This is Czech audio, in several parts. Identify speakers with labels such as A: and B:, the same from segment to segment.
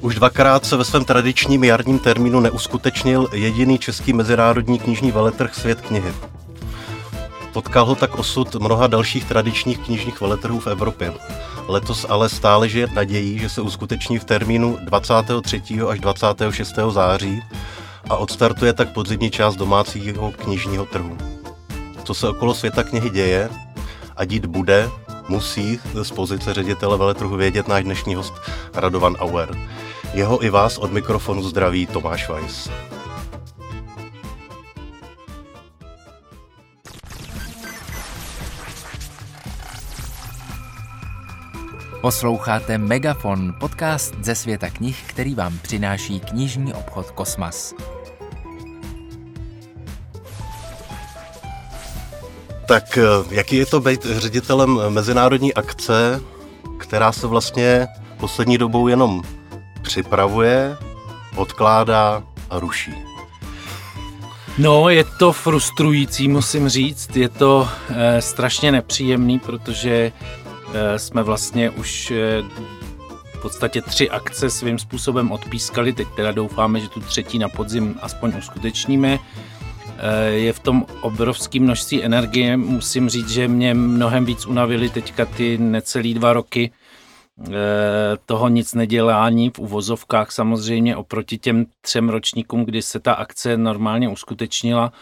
A: Už dvakrát se ve svém tradičním jarním termínu neuskutečnil jediný český mezinárodní knižní veletrh Svět knihy. Potkal ho tak osud mnoha dalších tradičních knižních veletrhů v Evropě. Letos ale stále žije nadějí, že se uskuteční v termínu 23. až 26. září a odstartuje tak podzimní část domácího knižního trhu. Co se okolo světa knihy děje a dít bude, musí z pozice ředitele veletrhu vědět náš dnešní host Radovan Auer. Jeho i vás od mikrofonu zdraví Tomáš Weiss.
B: Posloucháte Megafon, podcast ze světa knih, který vám přináší knižní obchod Kosmas.
A: Tak eh, jaký je to být ředitelem mezinárodní akce, která se vlastně poslední dobou jenom připravuje, odkládá a ruší?
C: No, je to frustrující, musím říct. Je to e, strašně nepříjemný, protože e, jsme vlastně už e, v podstatě tři akce svým způsobem odpískali. Teď teda doufáme, že tu třetí na podzim aspoň uskutečníme. Je v tom obrovské množství energie. Musím říct, že mě mnohem víc unavili teďka ty necelý dva roky toho nic nedělání v uvozovkách samozřejmě oproti těm třem ročníkům, kdy se ta akce normálně uskutečnila,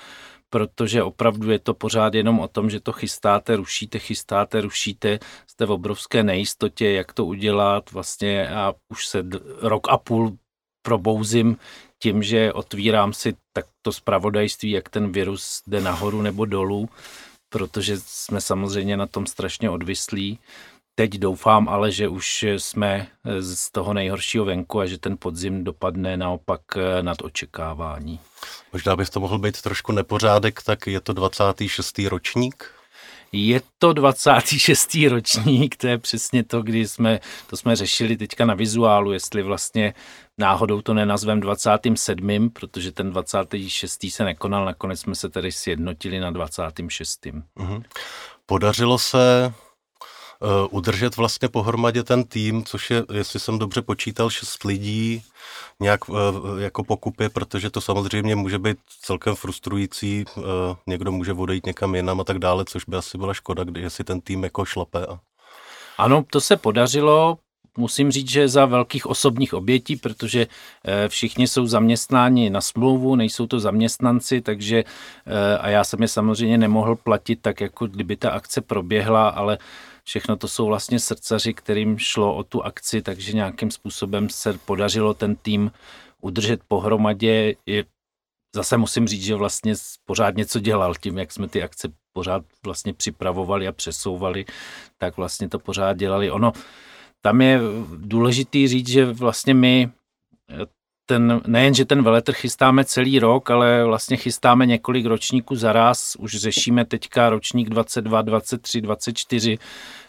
C: protože opravdu je to pořád jenom o tom, že to chystáte, rušíte, chystáte, rušíte, jste v obrovské nejistotě, jak to udělat vlastně a už se rok a půl probouzím tím, že otvírám si tak to zpravodajství, jak ten virus jde nahoru nebo dolů, protože jsme samozřejmě na tom strašně odvislí. Teď doufám ale, že už jsme z toho nejhoršího venku a že ten podzim dopadne naopak eh, nad očekávání.
A: Možná by to mohl být trošku nepořádek, tak je to 26. ročník?
C: Je to 26. ročník, to je přesně to, kdy jsme, to jsme řešili teďka na vizuálu, jestli vlastně náhodou to nenazvem 27., protože ten 26. se nekonal, nakonec jsme se tedy sjednotili na 26. Mm-hmm.
A: Podařilo se Eh, udržet vlastně pohromadě ten tým, což je, jestli jsem dobře počítal, šest lidí nějak eh, jako pokupy, protože to samozřejmě může být celkem frustrující, eh, někdo může odejít někam jinam a tak dále, což by asi byla škoda, když si ten tým jako šlape. A...
C: Ano, to se podařilo, musím říct, že za velkých osobních obětí, protože všichni jsou zaměstnáni na smlouvu, nejsou to zaměstnanci, takže a já jsem je samozřejmě nemohl platit tak, jako kdyby ta akce proběhla, ale Všechno to jsou vlastně srdcaři, kterým šlo o tu akci, takže nějakým způsobem se podařilo ten tým udržet pohromadě. Je, zase musím říct, že vlastně pořád něco dělal tím, jak jsme ty akce pořád vlastně připravovali a přesouvali, tak vlastně to pořád dělali. Ono, tam je důležitý říct, že vlastně my ten, nejen, že ten veletrh chystáme celý rok, ale vlastně chystáme několik ročníků za raz. Už řešíme teďka ročník 22, 23, 24,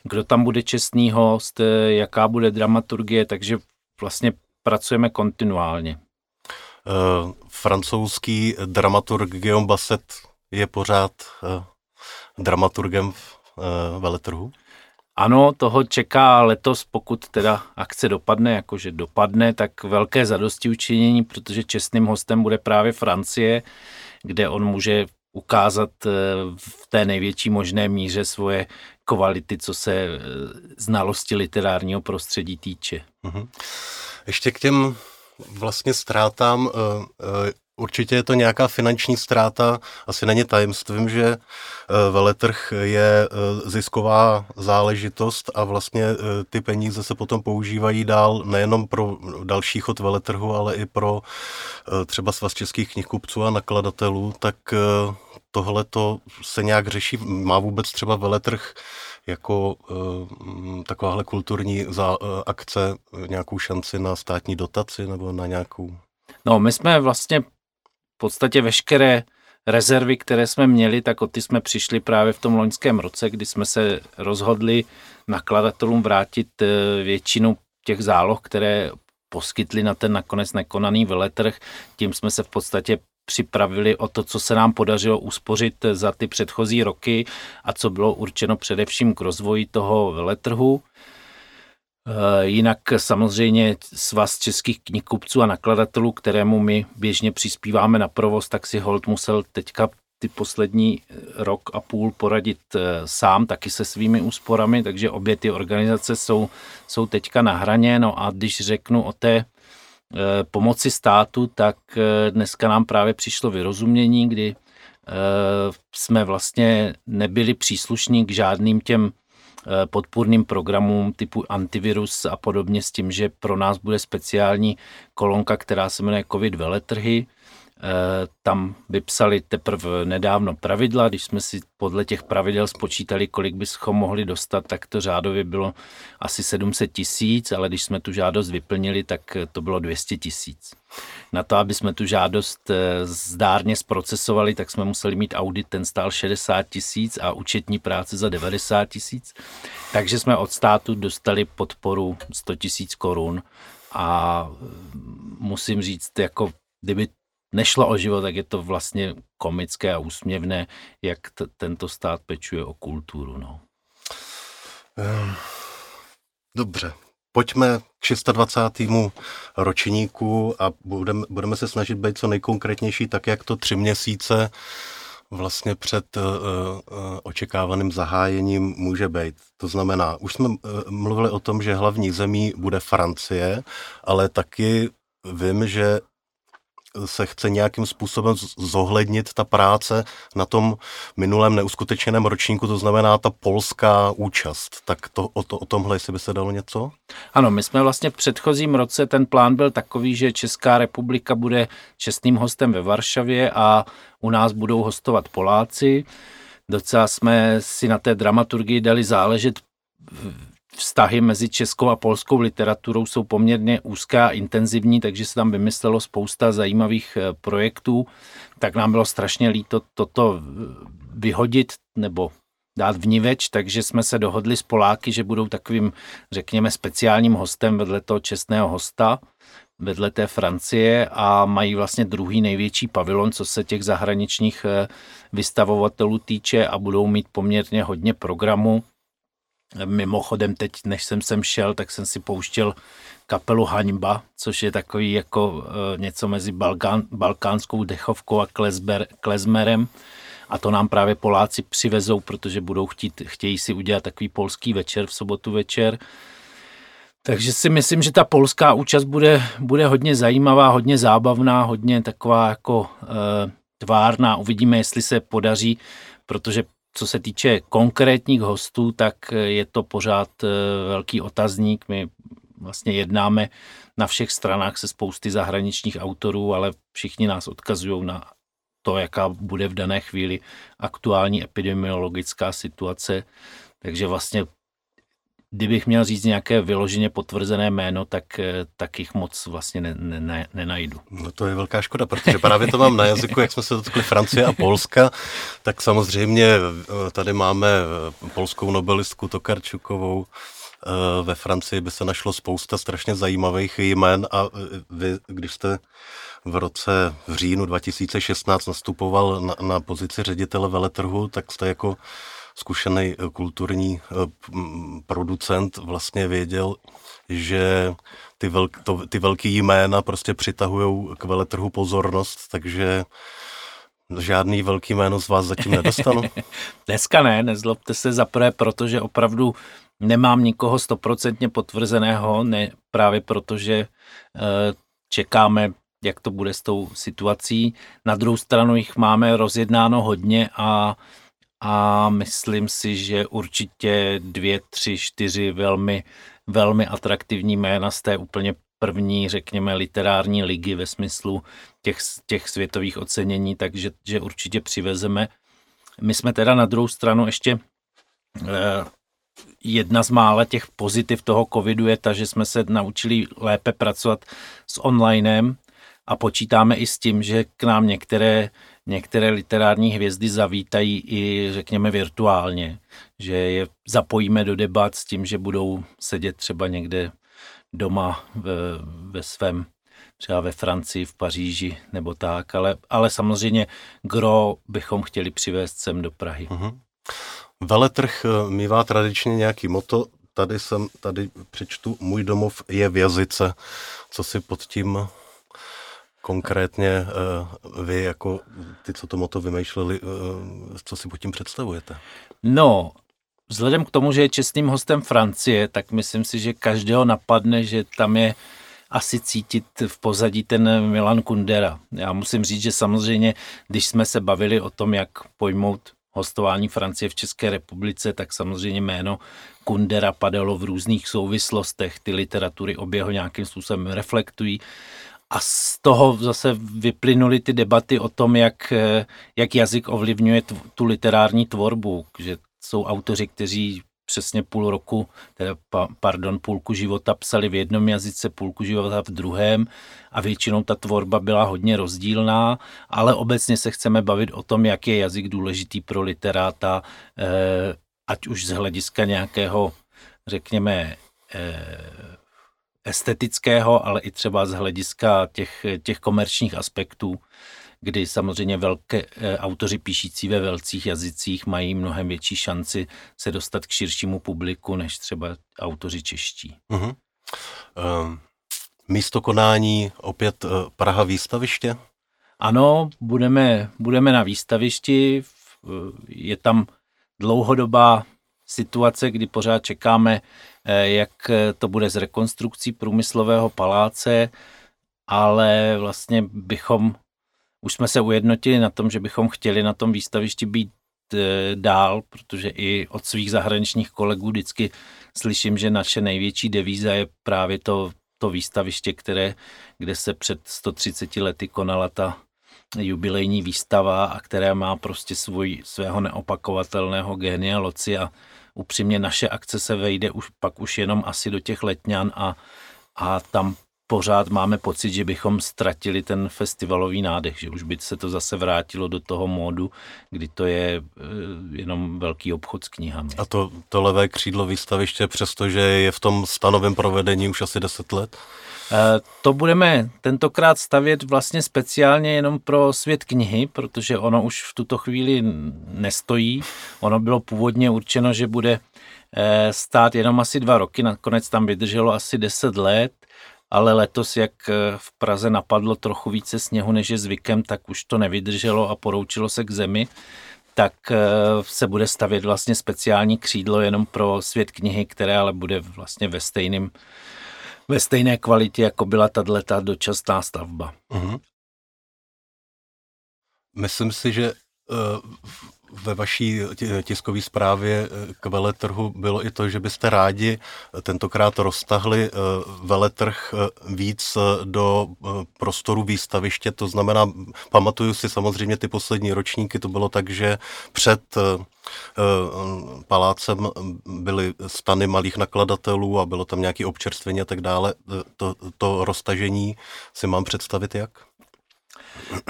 C: kdo tam bude čestný host, jaká bude dramaturgie, takže vlastně pracujeme kontinuálně.
A: Uh, francouzský dramaturg Guillaume Basset je pořád uh, dramaturgem v uh, veletrhu?
C: Ano, toho čeká letos, pokud teda akce dopadne, jakože dopadne, tak velké zadosti učinění, protože čestným hostem bude právě Francie, kde on může ukázat eh, v té největší možné míře svoje kvality, co se eh, znalosti literárního prostředí týče. Mhm.
A: Ještě k těm vlastně ztrátám eh, Určitě je to nějaká finanční ztráta, asi není tajemstvím, že eh, veletrh je eh, zisková záležitost a vlastně eh, ty peníze se potom používají dál nejenom pro další chod veletrhu, ale i pro třeba svaz českých knihkupců a nakladatelů, tak tohle to se nějak řeší. Má vůbec třeba veletrh jako uh, takováhle kulturní uh, akce nějakou šanci na státní dotaci nebo na nějakou?
C: No, my jsme vlastně podstatě veškeré rezervy, které jsme měli, tak o ty jsme přišli právě v tom loňském roce, kdy jsme se rozhodli nakladatelům vrátit eh, většinu těch záloh, které poskytli na ten nakonec nekonaný veletrh. Tím jsme se v podstatě připravili o to, co se nám podařilo uspořit za ty předchozí roky a co bylo určeno především k rozvoji toho veletrhu. Jinak samozřejmě svaz českých knihkupců a nakladatelů, kterému my běžně přispíváme na provoz, tak si Holt musel teďka ty poslední rok a půl poradit sám, taky se svými úsporami, takže obě ty organizace jsou, jsou teďka na hraně. No a když řeknu o té Eh, pomoci státu, tak eh, dneska nám právě přišlo vyrozumění, kdy eh, jsme vlastně nebyli příslušní k žádným těm podpůrným programům typu antivirus a podobně s tím, že pro nás bude speciální kolonka, která se jmenuje COVID veletrhy, Eh, tam vypsali teprve nedávno pravidla, když jsme si podle těch pravidel spočítali, kolik bychom mohli dostat, tak to řádově bylo asi 700 tisíc, ale když jsme tu žádost vyplnili, tak to bylo 200 tisíc. Na to, aby jsme tu žádost eh, zdárně zprocesovali, tak jsme museli mít audit, ten stál 60 tisíc a účetní práce za 90 tisíc. Takže jsme od státu dostali podporu 100 tisíc korun a musím říct, jako kdyby nešlo o život, tak je to vlastně komické a úsměvné, jak t- tento stát pečuje o kulturu. No.
A: Ehm, dobře, pojďme k 26. ročníku a budeme, budeme se snažit být co nejkonkrétnější, tak jak to tři měsíce vlastně před uh, uh, očekávaným zahájením může být. To znamená, už jsme uh, mluvili o tom, že hlavní zemí bude Francie, ale taky vím, že se chce nějakým způsobem zohlednit ta práce na tom minulém neuskutečněném ročníku, to znamená ta polská účast. Tak to, o, to, o tomhle, jestli by se dalo něco?
C: Ano, my jsme vlastně v předchozím roce, ten plán byl takový, že Česká republika bude čestným hostem ve Varšavě a u nás budou hostovat Poláci. Docela jsme si na té dramaturgii dali záležet vztahy mezi českou a polskou literaturou jsou poměrně úzká a intenzivní, takže se tam vymyslelo spousta zajímavých eh, projektů. Tak nám bylo strašně líto toto eh, vyhodit nebo dát vniveč, takže jsme se dohodli s Poláky, že budou takovým, řekněme, speciálním hostem vedle toho čestného hosta, vedle té Francie a mají vlastně druhý největší pavilon, co se těch zahraničních eh, vystavovatelů týče a budou mít poměrně hodně programu Mimochodem teď, než jsem sem šel, tak jsem si pouštěl kapelu Haňba, což je takový jako e, něco mezi Balkán, balkánskou dechovkou a klezber, klezmerem. A to nám právě Poláci přivezou, protože budou chtít, chtějí si udělat takový polský večer v sobotu večer. Takže si myslím, že ta polská účast bude, bude hodně zajímavá, hodně zábavná, hodně taková jako e, tvárná. Uvidíme, jestli se podaří, protože co se týče konkrétních hostů, tak je to pořád eh, velký otazník. My vlastně jednáme na všech stranách se spousty zahraničních autorů, ale všichni nás odkazují na to, jaká bude v dané chvíli aktuální epidemiologická situace. Takže vlastně kdybych měl říct nějaké vyloženě potvrzené jméno, tak, eh, tak jich moc vlastně ne, ne, ne, nenajdu.
A: No to je velká škoda, protože právě to mám na jazyku, jak jsme se dotkli Francie a Polska, tak samozřejmě eh, tady máme eh, polskou nobelistku Tokarčukovou, ve Francii by se našlo spousta strašně zajímavých jmen a vy, když jste v roce v říjnu 2016 nastupoval na, na pozici ředitele veletrhu, tak jste jako zkušený eh, kulturní eh, producent vlastně věděl, že ty, velk, to, ty velký jména prostě přitahují k veletrhu pozornost, takže žádný velký jméno z vás zatím nedostanu.
C: Dneska ne, nezlobte se zaprvé, protože opravdu nemám nikoho stoprocentně potvrzeného, ne právě protože e, čekáme, jak to bude s tou situací. Na druhou stranu jich máme rozjednáno hodně a a myslím si, že určitě dvě, tři, čtyři velmi, velmi atraktivní jména z té úplně první, řekněme, literární ligy ve smyslu těch, těch světových ocenění, takže že určitě přivezeme. My jsme teda na druhou stranu ještě eh, jedna z mála těch pozitiv toho covidu je ta, že jsme se naučili lépe pracovat s onlinem a počítáme i s tím, že k nám některé některé literární hvězdy zavítají i, řekněme, virtuálně, že je zapojíme do debat s tím, že budou sedět třeba někde doma ve, ve svém, třeba ve Francii, v Paříži nebo tak, ale, ale samozřejmě gro bychom chtěli přivést sem do Prahy. Uh-huh.
A: Veletrh eh, mývá tradičně nějaký moto, tady jsem, tady přečtu, můj domov je v jazyce. Co si pod tím konkrétně uh, vy, jako ty, co to moto vymýšleli, uh, co si pod tím představujete?
C: No, vzhledem k tomu, že je čestným hostem Francie, tak myslím si, že každého napadne, že tam je asi cítit v pozadí ten Milan Kundera. Já musím říct, že samozřejmě, když jsme se bavili o tom, jak pojmout hostování Francie v České republice, tak samozřejmě jméno Kundera padalo v různých souvislostech. Ty literatury obě ho nějakým způsobem reflektují. A z toho zase vyplynuly ty debaty o tom, jak, jak jazyk ovlivňuje tu literární tvorbu, že jsou autoři, kteří přesně půl roku, teda pardon, půlku života psali v jednom jazyce, půlku života v druhém a většinou ta tvorba byla hodně rozdílná, ale obecně se chceme bavit o tom, jak je jazyk důležitý pro literáta, eh, ať už z hlediska nějakého, řekněme, eh, estetického, ale i třeba z hlediska těch, těch komerčních aspektů kdy samozřejmě velké eh, autoři píšící ve velcích jazycích mají mnohem větší šanci se dostat k širšímu publiku, než třeba autoři čeští. Uh-huh.
A: Um, místo konání opět uh, Praha výstaviště?
C: Ano, budeme, budeme na výstavišti. Je tam dlouhodobá situace, kdy pořád čekáme, eh, jak to bude s rekonstrukcí průmyslového paláce, ale vlastně bychom už jsme se ujednotili na tom, že bychom chtěli na tom výstavišti být e, dál, protože i od svých zahraničních kolegů vždycky slyším, že naše největší devíza je právě to, to výstaviště, které, kde se před 130 lety konala ta jubilejní výstava a která má prostě svůj, svého neopakovatelného génia loci a upřímně naše akce se vejde už pak už jenom asi do těch letňan a, a tam pořád máme pocit, že bychom ztratili ten festivalový nádech, že už by se to zase vrátilo do toho módu, kdy to je eh, jenom velký obchod s knihami.
A: A to, to levé křídlo výstaviště, přestože je v tom stanovém provedení už asi 10 let?
C: Eh, to budeme tentokrát stavět vlastně speciálně jenom pro svět knihy, protože ono už v tuto chvíli nestojí. Ono bylo původně určeno, že bude eh, stát jenom asi dva roky, nakonec tam vydrželo asi 10 let ale letos, jak eh, v Praze napadlo trochu více sněhu, než je zvykem, tak už to nevydrželo a poroučilo se k zemi, tak eh, se bude stavět vlastně speciální křídlo jenom pro svět knihy, které ale bude vlastně ve stejným ve stejné kvalitě, jako byla tato dočasná stavba. Uh-huh.
A: Myslím si, že uh, ve vaší tiskové zprávě eh, k veletrhu bylo i to, že byste rádi tentokrát roztahli eh, veletrh eh, víc do prostoru výstaviště, to znamená, pamatuju si samozřejmě ty poslední ročníky, to bylo tak, že před palácem byly stany malých nakladatelů a bylo tam nějaké občerstvení a tak dále. To, to roztažení si mám představit jak?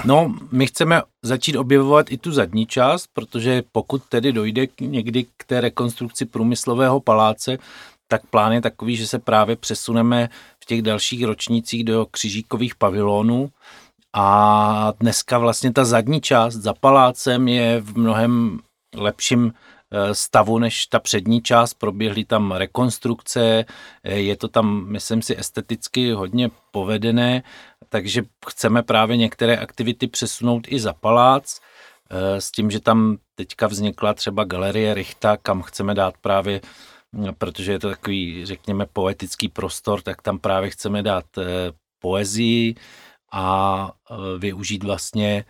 C: No, my chceme začít objevovat i tu zadní část, protože pokud tedy dojde někdy k té rekonstrukci průmyslového paláce, tak plán je takový, že se právě přesuneme v těch dalších ročnících do křižíkových pavilonů. A dneska vlastně ta zadní část za palácem je v mnohem lepším stavu než ta přední část. Proběhly tam rekonstrukce, eh, je to tam, myslím si, esteticky hodně povedené takže chceme právě některé aktivity přesunout i za palác, eh, s tím, že tam teďka vznikla třeba galerie Richta, kam chceme dát právě, mm, protože je to takový, řekněme, poetický prostor, tak tam právě chceme dát eh, poezii a eh, využít vlastně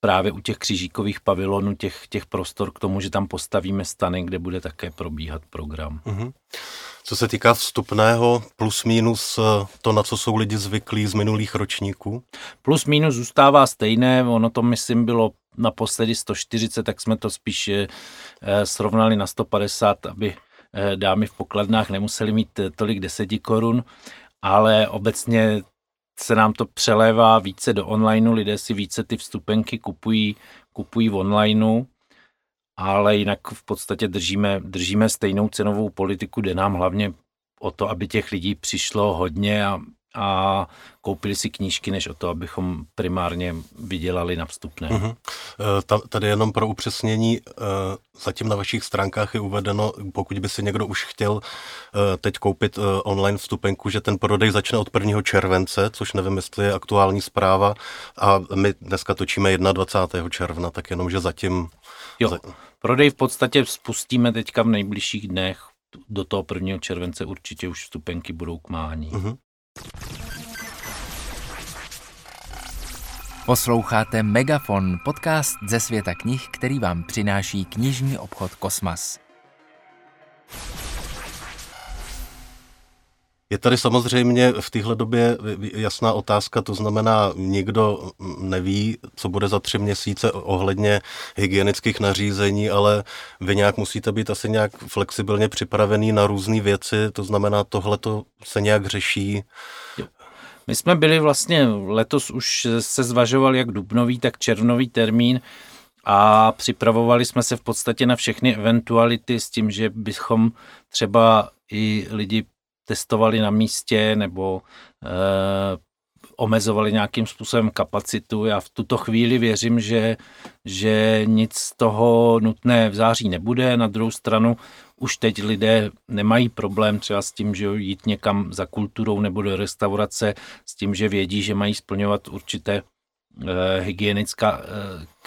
C: právě u těch křižíkových pavilonů těch, těch prostor k tomu, že tam postavíme stany, kde bude také probíhat program. Mm-hmm.
A: Co se týká vstupného, plus minus eh, to, na co jsou lidi zvyklí z minulých ročníků?
C: Plus minus zůstává stejné, ono to myslím bylo naposledy 140, tak jsme to spíš eh, srovnali na 150, aby eh, dámy v pokladnách nemuseli mít tolik deseti korun, ale obecně se nám to přelévá více do onlineu, lidé si více ty vstupenky kupují, kupují v onlineu ale jinak v podstatě držíme, držíme stejnou cenovou politiku, jde nám hlavně o to, aby těch lidí přišlo hodně a a koupili si knížky, než o to, abychom primárně vydělali na vstupné. Uh-huh.
A: Tady jenom pro upřesnění, e, zatím na vašich stránkách je uvedeno, pokud by si někdo už chtěl e, teď koupit online vstupenku, že ten prodej začne od 1. července, což nevím, jestli je aktuální zpráva a my dneska točíme 21. června, tak jenom, že zatím...
C: Jo, prodej v podstatě spustíme teďka v nejbližších dnech, do toho 1. července určitě už vstupenky budou k mání. Uh-huh.
B: Posloucháte Megafon, podcast ze světa knih, který vám přináší knižní obchod Kosmas.
A: Je tady samozřejmě v téhle době jasná otázka, to znamená, nikdo neví, co bude za tři měsíce ohledně hygienických nařízení, ale vy nějak musíte být asi nějak flexibilně připravený na různé věci, to znamená, tohle to se nějak řeší.
C: My jsme byli vlastně, letos už se zvažoval jak dubnový, tak červnový termín a připravovali jsme se v podstatě na všechny eventuality s tím, že bychom třeba i lidi testovali na místě nebo eh, omezovali nějakým způsobem kapacitu. Já v tuto chvíli věřím, že, že nic z toho nutné v září nebude. Na druhou stranu už teď lidé nemají problém třeba s tím, že jít někam za kulturou nebo do restaurace, s tím, že vědí, že mají splňovat určité eh, hygienické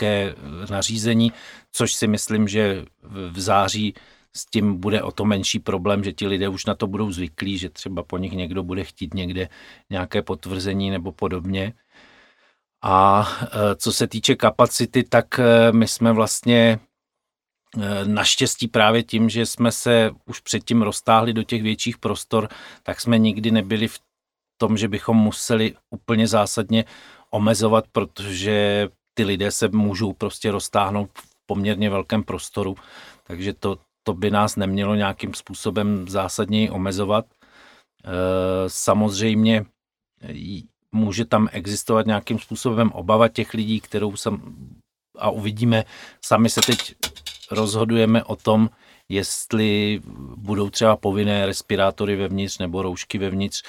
C: eh, nařízení, což si myslím, že v září s tím bude o to menší problém, že ti lidé už na to budou zvyklí, že třeba po nich někdo bude chtít někde nějaké potvrzení nebo podobně. A e, co se týče kapacity, tak my jsme vlastně naštěstí právě tím, že jsme se už předtím roztáhli do těch větších prostor, tak jsme nikdy nebyli v tom, že bychom museli úplně zásadně omezovat, protože ty lidé se můžou prostě roztáhnout v poměrně velkém prostoru, takže to, to by nás nemělo nějakým způsobem zásadněji omezovat. E, samozřejmě může tam existovat nějakým způsobem obava těch lidí, kterou sam, a uvidíme, sami se teď rozhodujeme o tom, jestli budou třeba povinné respirátory vevnitř nebo roušky vevnitř.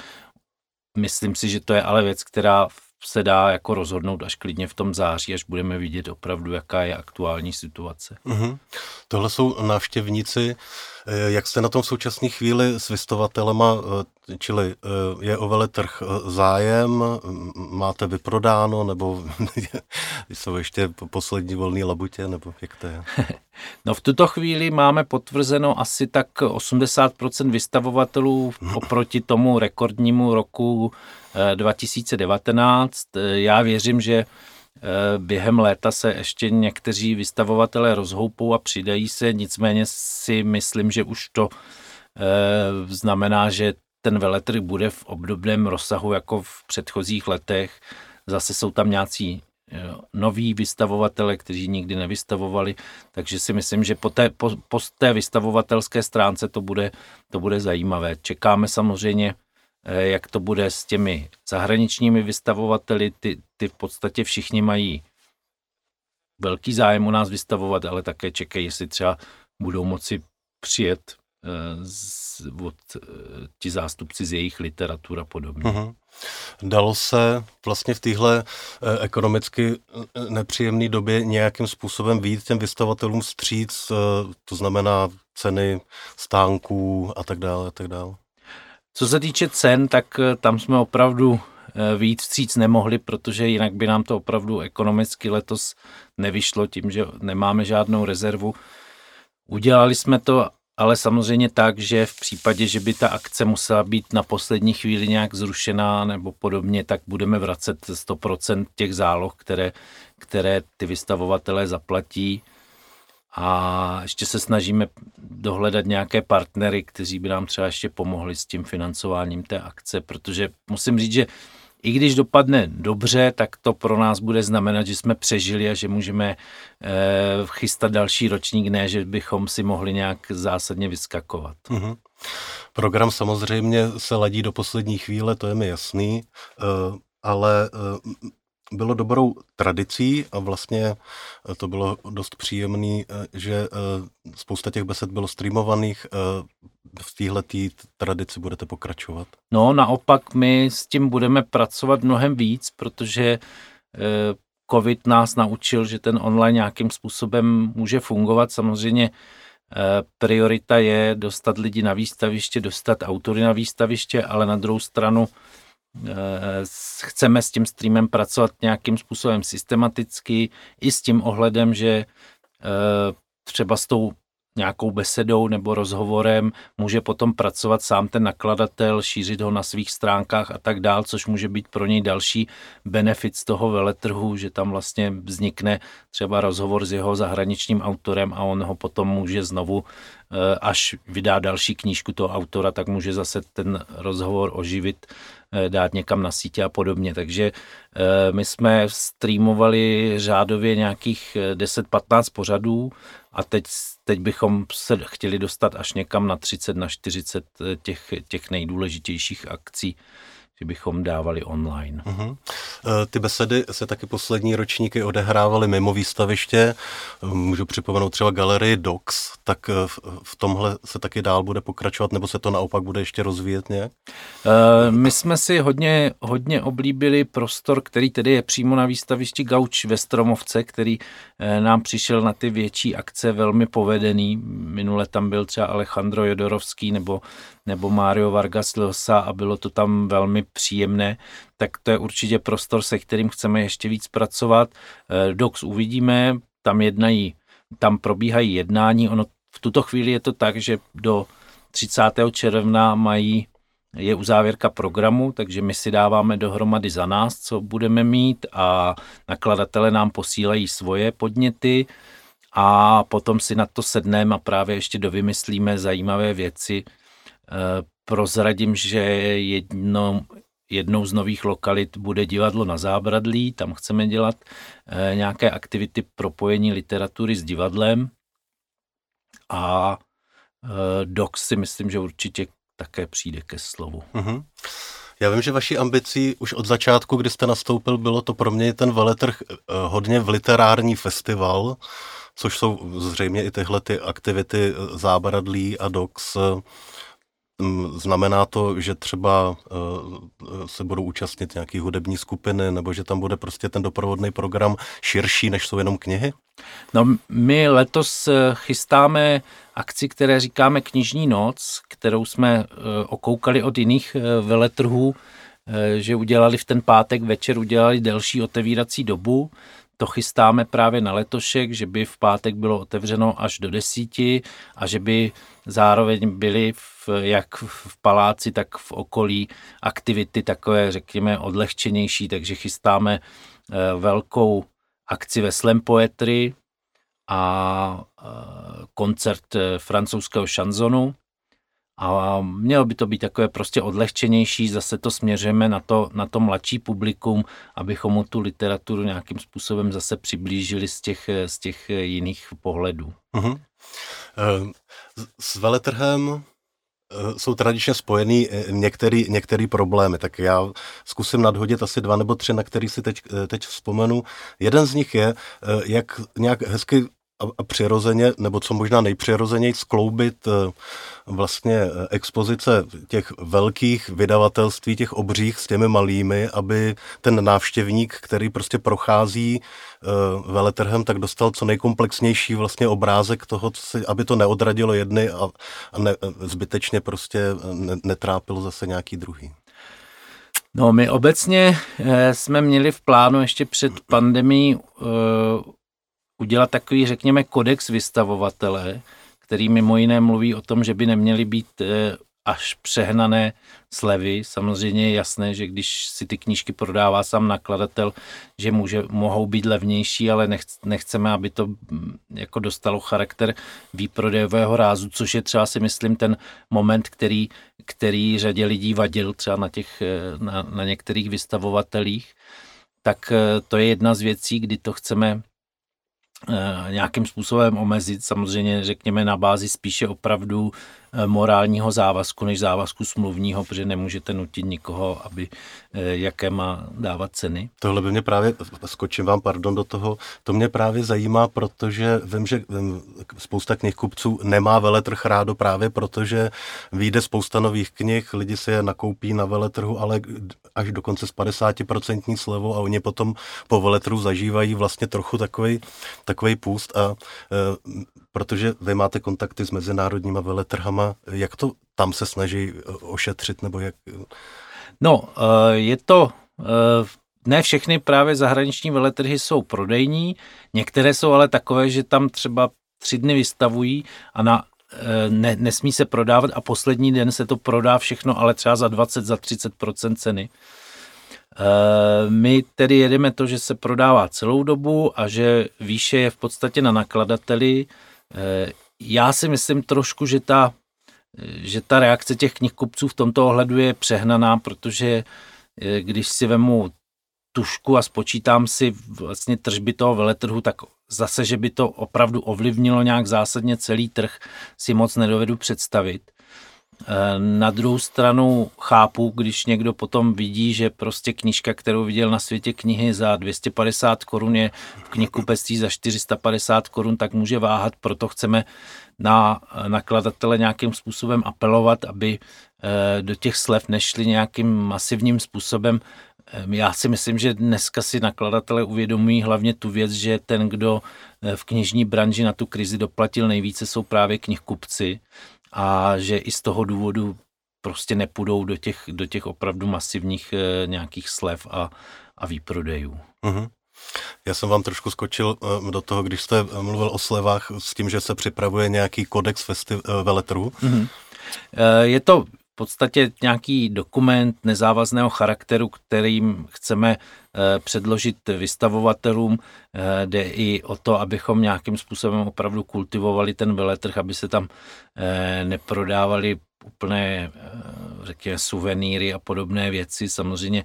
C: Myslím si, že to je ale věc, která se dá jako rozhodnout až klidně v tom září, až budeme vidět opravdu, jaká je aktuální situace. Mm-hmm.
A: Tohle jsou návštěvníci. Eh, jak jste na tom v současné chvíli s vystovatelema, eh, čili eh, je o veletrh zájem, máte vyprodáno, nebo jsou ještě poslední volné labutě, nebo jak to je?
C: No v tuto chvíli máme potvrzeno asi tak 80% vystavovatelů oproti tomu rekordnímu roku 2019. Já věřím, že eh, během léta se ještě někteří vystavovatelé rozhoupou a přidají se, nicméně si myslím, že už to eh, znamená, že ten veletrh bude v obdobném rozsahu jako v předchozích letech. Zase jsou tam nějací eh, noví vystavovatele, kteří nikdy nevystavovali, takže si myslím, že po té, po, po té vystavovatelské stránce to bude, to bude zajímavé. Čekáme samozřejmě Eh, jak to bude s těmi zahraničními vystavovateli, ty, ty v podstatě všichni mají velký zájem u nás vystavovat, ale také čekají, jestli třeba budou moci přijet eh, z, od eh, ti zástupci z jejich literatura a podobně. Uh-huh.
A: Dalo se vlastně v téhle ekonomicky nepříjemné době nějakým způsobem výjít těm vystavatelům stříc, to znamená ceny stánků a tak dále a tak dále?
C: Co se týče cen, tak eh, tam jsme opravdu eh, víc vstříc nemohli, protože jinak by nám to opravdu ekonomicky letos nevyšlo tím, že nemáme žádnou rezervu. Udělali jsme to ale samozřejmě tak, že v případě, že by ta akce musela být na poslední chvíli nějak zrušená nebo podobně, tak budeme vracet 100% těch záloh, které, které ty vystavovatelé zaplatí a ještě se snažíme dohledat nějaké partnery, kteří by nám třeba ještě pomohli s tím financováním té akce, protože musím říct, že i když dopadne dobře, tak to pro nás bude znamenat, že jsme přežili a že můžeme e, chystat další ročník, ne, že bychom si mohli nějak zásadně vyskakovat. Mm-hmm.
A: Program samozřejmě se ladí do poslední chvíle, to je mi jasný, e, ale e, bylo dobrou tradicí a vlastně eh, to bylo dost příjemný, eh, že eh, spousta těch besed bylo streamovaných. v téhle tradici budete pokračovat?
C: No, naopak my s tím budeme pracovat mnohem víc, protože COVID nás naučil, že ten online nějakým způsobem může fungovat. Samozřejmě priorita je dostat lidi na výstaviště, dostat autory na výstaviště, ale na druhou stranu chceme s tím streamem pracovat nějakým způsobem systematicky i s tím ohledem, že třeba s tou nějakou besedou nebo rozhovorem, může potom pracovat sám ten nakladatel, šířit ho na svých stránkách a tak dál, což může být pro něj další benefit z toho veletrhu, že tam vlastně vznikne třeba rozhovor s jeho zahraničním autorem a on ho potom může znovu, eh, až vydá další knížku toho autora, tak může zase ten rozhovor oživit, eh, dát někam na sítě a podobně. Takže eh, my jsme streamovali řádově nějakých 10-15 pořadů a teď, teď bychom se chtěli dostat až někam na 30, na 40 těch, těch nejdůležitějších akcí že bychom dávali online. Uh-huh.
A: Ty besedy se taky poslední ročníky odehrávaly mimo výstaviště. Můžu připomenout třeba galerii Docs, tak e, v tomhle se taky dál bude pokračovat, nebo se to naopak bude ještě rozvíjet nějak?
C: Uh, my jsme si hodně, hodně oblíbili prostor, který tedy je přímo na výstavišti Gauč ve Stromovce, který nám přišel na ty větší akce velmi povedený. Minule tam byl třeba Alejandro Jodorovský nebo nebo Mario Vargas Llosa a bylo to tam velmi příjemné, tak to je určitě prostor, se kterým chceme ještě víc pracovat. Eh, Docs uvidíme, tam jednají, tam probíhají jednání, ono v tuto chvíli je to tak, že do 30. června mají je uzávěrka programu, takže my si dáváme dohromady za nás, co budeme mít a nakladatele nám posílají svoje podněty a potom si na to sedneme a právě ještě dovymyslíme zajímavé věci, Eh, prozradím, že jedno, jednou z nových lokalit bude divadlo na Zábradlí, tam chceme dělat eh, nějaké aktivity propojení literatury s divadlem a eh, Doc si myslím, že určitě také přijde ke slovu. Uh-huh.
A: Já vím, že vaší ambicí už od začátku, kdy jste nastoupil, bylo to pro mě ten veletrh hodně v literární festival, což jsou zřejmě i tyhle ty aktivity Zábradlí a Mm, znamená to, že třeba eh, se budou účastnit nějaký hudební skupiny, nebo že tam bude prostě ten doprovodný program širší, než jsou jenom knihy?
C: No, my letos eh, chystáme akci, které říkáme Knižní noc, kterou jsme eh, okoukali od jiných veletrhů, že udělali v ten pátek večer, udělali delší otevírací dobu, to chystáme právě na letošek, že by v pátek bylo otevřeno až do desíti a že by zároveň byly v, jak v paláci, tak v okolí aktivity takové, řekněme, odlehčenější, takže chystáme eh, velkou akci ve slam poetry a eh, koncert eh, francouzského šanzonu a mělo by to být takové prostě odlehčenější, zase to směřujeme na to, na to mladší publikum, abychom mu tu literaturu nějakým způsobem zase přiblížili z těch, z těch jiných pohledů. Uh-huh.
A: S veletrhem eh, jsou tradičně spojený eh, některý, některý problémy, tak já zkusím nadhodit asi dva nebo tři, na který si teď, teď vzpomenu. Jeden z nich je, jak nějak hezky a, přirozeně, nebo co možná nejpřirozeněji skloubit eh, vlastně eh, expozice těch velkých vydavatelství, těch obřích s těmi malými, aby ten návštěvník, který prostě prochází eh, veletrhem, tak dostal co nejkomplexnější vlastně obrázek toho, si, aby to neodradilo jedny a, a ne, zbytečně prostě netrápil zase nějaký druhý.
C: No, my obecně jsme měli v plánu ještě před pandemí udělat takový, řekněme, kodex vystavovatele, který mimo jiné mluví o tom, že by neměly být eh, až přehnané slevy. Samozřejmě je jasné, že když si ty knížky prodává sám nakladatel, že může, mohou být levnější, ale nechceme, aby to mm, jako dostalo charakter výprodejového rázu, což je třeba si myslím ten moment, který, který řadě lidí vadil třeba na, těch, eh, na, na některých vystavovatelích. Tak eh, to je jedna z věcí, kdy to chceme nějakým způsobem omezit, samozřejmě řekněme na bázi spíše opravdu eh, morálního závazku než závazku smluvního, protože nemůžete nutit nikoho, aby eh, jaké má dávat ceny.
A: Tohle by mě právě, skočím vám, pardon, do toho, to mě právě zajímá, protože vím, že spousta knihkupců nemá veletrh rádo právě protože vyjde spousta nových knih, lidi si je nakoupí na veletrhu, ale až dokonce s 50% slevou a oni potom po veletrhu zažívají vlastně trochu takový, takový půst a e, protože vy máte kontakty s mezinárodníma veletrhama, jak to tam se snaží e, ošetřit nebo jak?
C: No, e, je to e, ne všechny právě zahraniční veletrhy jsou prodejní, některé jsou ale takové, že tam třeba tři dny vystavují a na ne, nesmí se prodávat a poslední den se to prodá všechno, ale třeba za 20, za 30% ceny. Eh, my tedy jedeme to, že se prodává celou dobu a že výše je v podstatě na nakladateli. Eh, já si myslím trošku, že ta, že ta reakce těch knihkupců v tomto ohledu je přehnaná, protože eh, když si vemu tušku a spočítám si vlastně tržby toho veletrhu, tak zase, že by to opravdu ovlivnilo nějak zásadně celý trh, si moc nedovedu představit. Eh, na druhou stranu chápu, když někdo potom vidí, že prostě knížka, kterou viděl na světě knihy za 250 korun je v knihkupectví za 450 korun, tak může váhat, proto chceme na nakladatele nějakým způsobem apelovat, aby eh, do těch slev nešli nějakým masivním způsobem. Eh, já si myslím, že dneska si nakladatele uvědomují hlavně tu věc, že ten, kdo v knižní branži na tu krizi doplatil nejvíce, jsou právě knihkupci a že i z toho důvodu prostě nepůjdou do těch, do těch opravdu masivních e, nějakých slev a, a výprodejů. Mm-hmm.
A: Já jsem vám trošku skočil e, do toho, když jste mluvil o slevách s tím, že se připravuje nějaký kodex festi- veletrhu. Mm-hmm.
C: Je to v podstatě nějaký dokument nezávazného charakteru, kterým chceme eh, předložit vystavovatelům. Eh, jde i o to, abychom nějakým způsobem opravdu kultivovali ten veletrh, aby se tam eh, neprodávali úplné, řekněme, suvenýry a podobné věci. Samozřejmě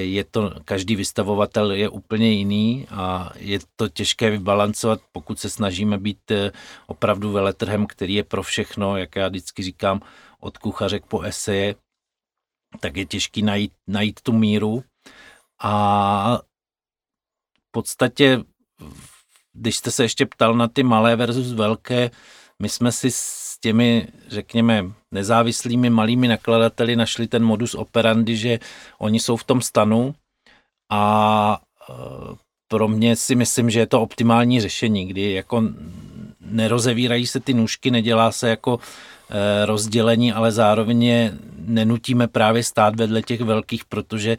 C: je to, každý vystavovatel je úplně jiný a je to těžké vybalancovat, pokud se snažíme být opravdu veletrhem, který je pro všechno, jak já vždycky říkám, od kuchařek po eseje, tak je těžký najít, najít tu míru. A v podstatě, když jste se ještě ptal na ty malé versus velké, my jsme si s těmi, řekněme, nezávislými malými nakladateli našli ten modus operandi, že oni jsou v tom stanu a e, pro mě si myslím, že je to optimální řešení, kdy jako nerozevírají se ty nůžky, nedělá se jako rozdělení, ale zároveň je nenutíme právě stát vedle těch velkých, protože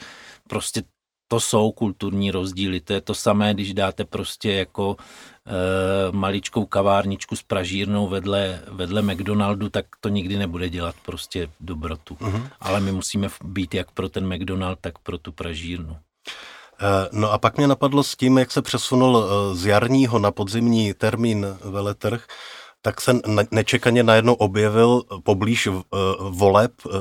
C: prostě to jsou kulturní rozdíly. To je to samé, když dáte prostě jako e, maličkou kavárničku s pražírnou vedle, vedle McDonaldu, tak to nikdy nebude dělat prostě dobrotu. Uh-huh. Ale my musíme být jak pro ten McDonald, tak pro tu pražírnu.
A: Eh, no a pak mě napadlo s tím, jak se přesunul z jarního na podzimní termín veletrh, tak se nečekaně najednou objevil poblíž eh, voleb eh,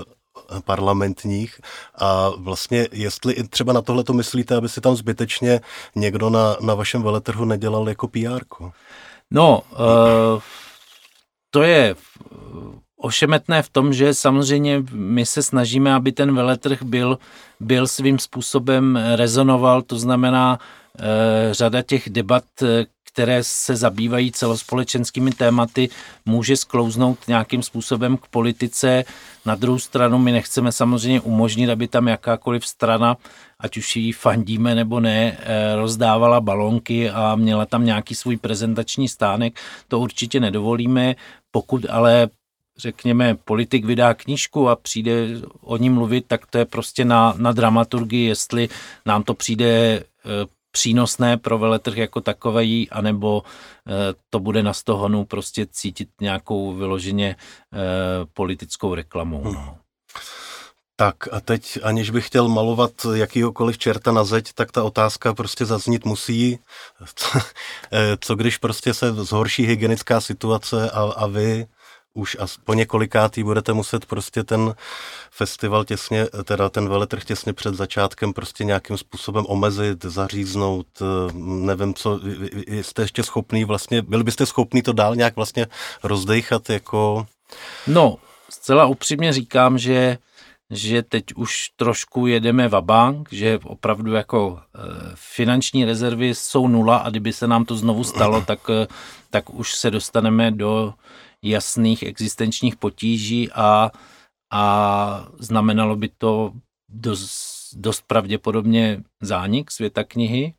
A: parlamentních a vlastně jestli třeba na tohle to myslíte, aby si tam zbytečně někdo na, na vašem veletrhu nedělal jako PR?
C: No, uh, to je ošemetné v tom, že samozřejmě my se snažíme, aby ten veletrh byl, byl svým způsobem rezonoval, to znamená řada těch debat, které se zabývají celospolečenskými tématy, může sklouznout nějakým způsobem k politice. Na druhou stranu my nechceme samozřejmě umožnit, aby tam jakákoliv strana, ať už ji fandíme nebo ne, eh, rozdávala balonky a měla tam nějaký svůj prezentační stánek. To určitě nedovolíme. Pokud ale řekněme, politik vydá knížku a přijde o ní mluvit, tak to je prostě na, na dramaturgii, jestli nám to přijde eh, přínosné pro veletrh jako takový, anebo eh, to bude na stohonu prostě cítit nějakou vyloženě eh, politickou reklamu. Hmm. No.
A: Tak a teď, aniž bych chtěl malovat jakýhokoliv čerta na zeď, tak ta otázka prostě zaznít musí. Eh, co když prostě se zhorší hygienická situace a, a vy už a po několikátý budete muset prostě ten festival těsně, teda ten veletrh těsně před začátkem prostě nějakým způsobem omezit, zaříznout, eh, nevím co, jste ještě schopný vlastně, byli byste schopný to dál nějak vlastně rozdejchat jako
C: No, zcela upřímně říkám, že že teď už trošku jedeme v bank, že opravdu jako e, finanční rezervy jsou nula a kdyby se nám to znovu stalo, tak, e, tak už se dostaneme do jasných existenčních potíží a, a znamenalo by to dost, dost pravděpodobně zánik světa knihy.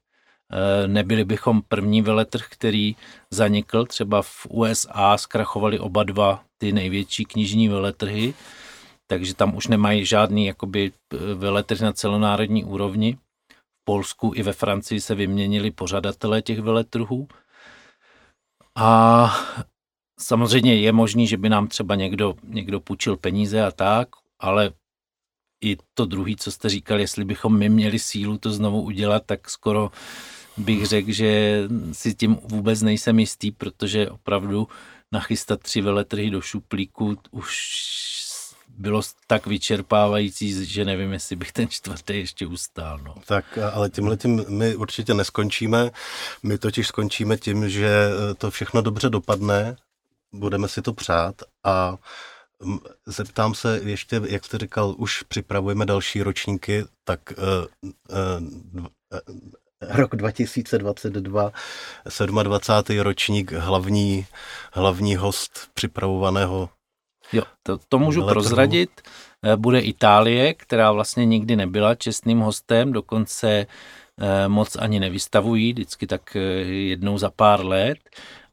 C: E, nebyli bychom první veletrh, který zanikl. Třeba v USA zkrachovali oba dva ty největší knižní veletrhy takže tam už nemají žádný jakoby veletrh na celonárodní úrovni. V Polsku i ve Francii se vyměnili pořadatelé těch veletrhů. A samozřejmě je možný, že by nám třeba někdo, někdo půjčil peníze a tak, ale i to druhý, co jste říkal, jestli bychom my měli sílu to znovu udělat, tak skoro bych řekl, že si tím vůbec nejsem jistý, protože opravdu nachystat tři veletrhy do šuplíku už bylo tak vyčerpávající, že nevím, jestli bych ten čtvrtý ještě ustál. No.
A: Tak, ale tímhle tím my určitě neskončíme. My totiž skončíme tím, že to všechno dobře dopadne, budeme si to přát a mm, zeptám se ještě, jak jste říkal, už připravujeme další ročníky, tak uh, uh, rok 2022, 27. ročník, hlavní, hlavní host připravovaného
C: Jo, to, to můžu Veletrhu. prozradit. Bude Itálie, která vlastně nikdy nebyla čestným hostem, dokonce moc ani nevystavují, vždycky tak jednou za pár let,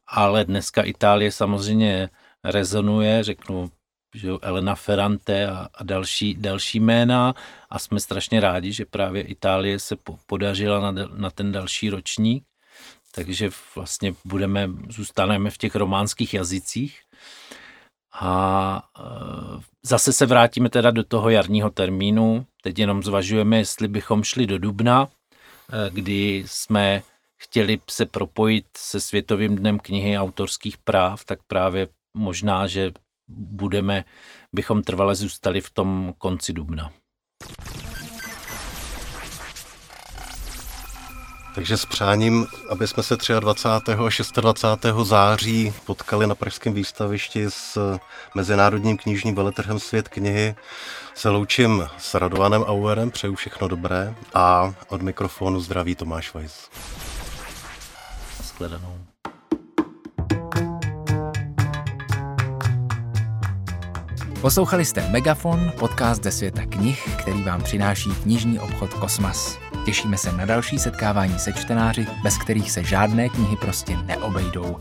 C: ale dneska Itálie samozřejmě rezonuje, řeknu, že Elena Ferrante a, a další, další jména. A jsme strašně rádi, že právě Itálie se po, podařila na, na ten další ročník, takže vlastně budeme, zůstaneme v těch románských jazycích. A e, zase se vrátíme teda do toho jarního termínu. Teď jenom zvažujeme, jestli bychom šli do Dubna, e, kdy jsme chtěli se propojit se Světovým dnem knihy autorských práv, tak právě možná, že budeme, bychom trvale zůstali v tom konci Dubna.
A: Takže s přáním, aby jsme se 23. a 26. září potkali na Pražském výstavišti s Mezinárodním knižním veletrhem Svět knihy, se loučím s Radovanem Auerem, přeju všechno dobré a od mikrofonu zdraví Tomáš Weiss.
C: Shledanou.
B: Poslouchali jste Megafon, podcast ze světa knih, který vám přináší knižní obchod Kosmas. Těšíme se na další setkávání se čtenáři, bez kterých se žádné knihy prostě neobejdou.